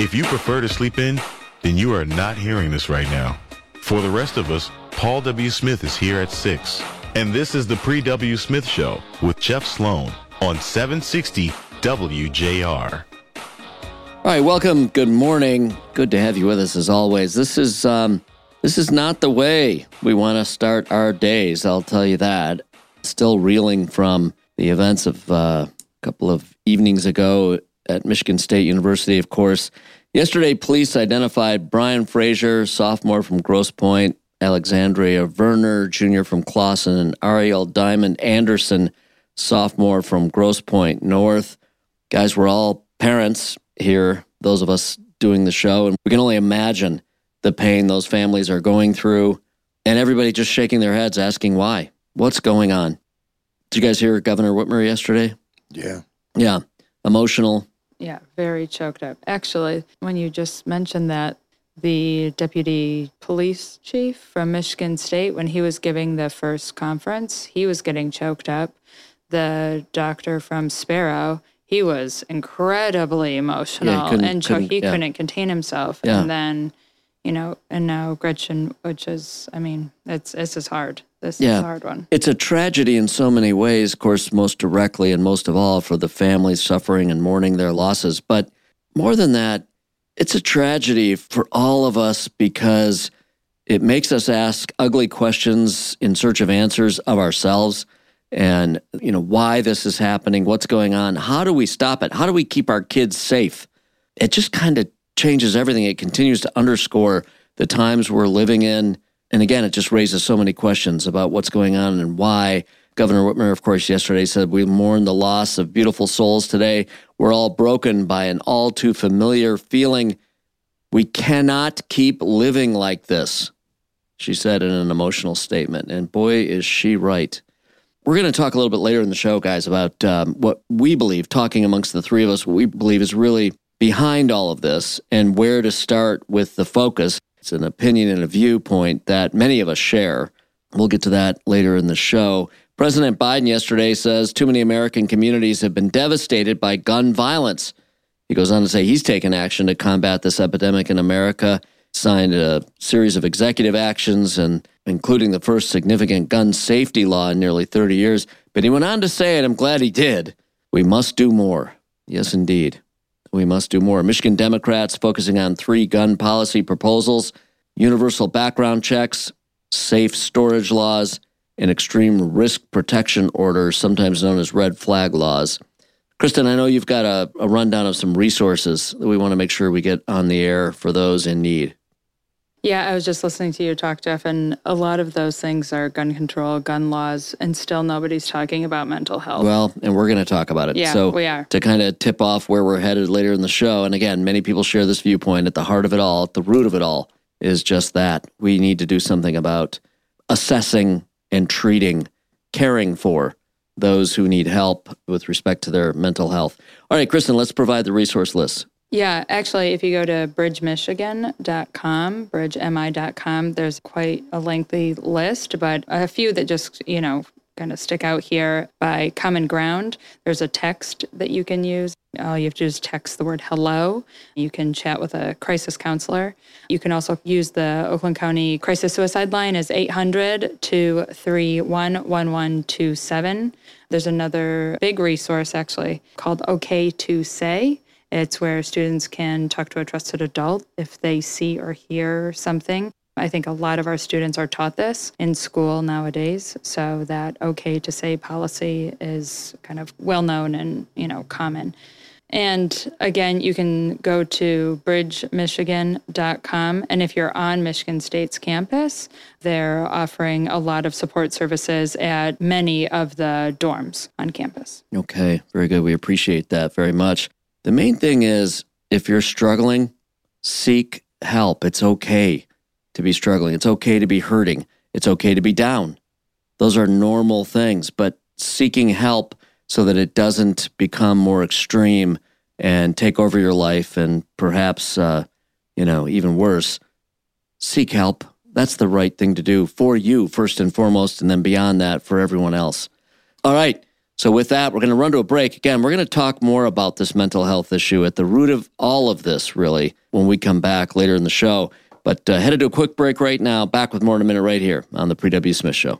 If you prefer to sleep in, then you are not hearing this right now. For the rest of us, Paul W. Smith is here at 6. And this is the Pre W. Smith Show with Jeff Sloan on 760 WJR. All right, welcome. Good morning. Good to have you with us as always. This is um, this is not the way we want to start our days. I'll tell you that. Still reeling from the events of uh, a couple of evenings ago at Michigan State University. Of course, yesterday police identified Brian Fraser, sophomore from Grosse Pointe, Alexandria Verner, junior from Clawson, and Arielle Diamond Anderson, sophomore from Grosse Pointe North. Guys, we're all parents here, those of us doing the show, and we can only imagine the pain those families are going through, and everybody just shaking their heads asking why. What's going on? Did you guys hear Governor Whitmer yesterday? Yeah. Yeah. Emotional. Yeah, very choked up. Actually, when you just mentioned that, the deputy police chief from Michigan State, when he was giving the first conference, he was getting choked up. The doctor from Sparrow, he was incredibly emotional couldn't- and couldn't- he yeah. couldn't contain himself. Yeah. And then, you know, and now Gretchen, which is, I mean, it's this is hard. This is a hard one. It's a tragedy in so many ways, of course, most directly and most of all for the families suffering and mourning their losses. But more than that, it's a tragedy for all of us because it makes us ask ugly questions in search of answers of ourselves and you know why this is happening what's going on how do we stop it how do we keep our kids safe it just kind of changes everything. It continues to underscore the times we're living in. And again it just raises so many questions about what's going on and why. Governor whitmer of course yesterday said we mourn the loss of beautiful souls today. We're all broken by an all too familiar feeling. We cannot keep living like this she said in an emotional statement. And boy is she right. We're going to talk a little bit later in the show, guys, about um, what we believe, talking amongst the three of us, what we believe is really behind all of this and where to start with the focus. It's an opinion and a viewpoint that many of us share. We'll get to that later in the show. President Biden yesterday says too many American communities have been devastated by gun violence. He goes on to say he's taken action to combat this epidemic in America, signed a series of executive actions and including the first significant gun safety law in nearly 30 years. But he went on to say, and I'm glad he did, we must do more. Yes, indeed. We must do more. Michigan Democrats focusing on three gun policy proposals universal background checks, safe storage laws, and extreme risk protection orders, sometimes known as red flag laws. Kristen, I know you've got a, a rundown of some resources that we want to make sure we get on the air for those in need. Yeah, I was just listening to you talk, Jeff, and a lot of those things are gun control, gun laws, and still nobody's talking about mental health. Well, and we're going to talk about it. Yeah, so we are. To kind of tip off where we're headed later in the show. And again, many people share this viewpoint. At the heart of it all, at the root of it all, is just that we need to do something about assessing and treating, caring for those who need help with respect to their mental health. All right, Kristen, let's provide the resource list. Yeah, actually, if you go to bridgemichigan.com, bridgemi.com, there's quite a lengthy list, but a few that just, you know, kind of stick out here by Common Ground. There's a text that you can use. All you have to do is text the word hello. You can chat with a crisis counselor. You can also use the Oakland County Crisis Suicide Line as 800 231 1127. There's another big resource actually called OK to Say. It's where students can talk to a trusted adult if they see or hear something. I think a lot of our students are taught this in school nowadays, so that okay to say policy is kind of well known and, you know, common. And again, you can go to bridgemichigan.com. And if you're on Michigan State's campus, they're offering a lot of support services at many of the dorms on campus. Okay, very good. We appreciate that very much. The main thing is if you're struggling, seek help. It's okay to be struggling. It's okay to be hurting. It's okay to be down. Those are normal things, but seeking help so that it doesn't become more extreme and take over your life and perhaps, uh, you know, even worse, seek help. That's the right thing to do for you, first and foremost, and then beyond that, for everyone else. All right. So, with that, we're going to run to a break. Again, we're going to talk more about this mental health issue at the root of all of this, really, when we come back later in the show. But uh, headed to a quick break right now. Back with more in a minute right here on the Pre W. Smith Show.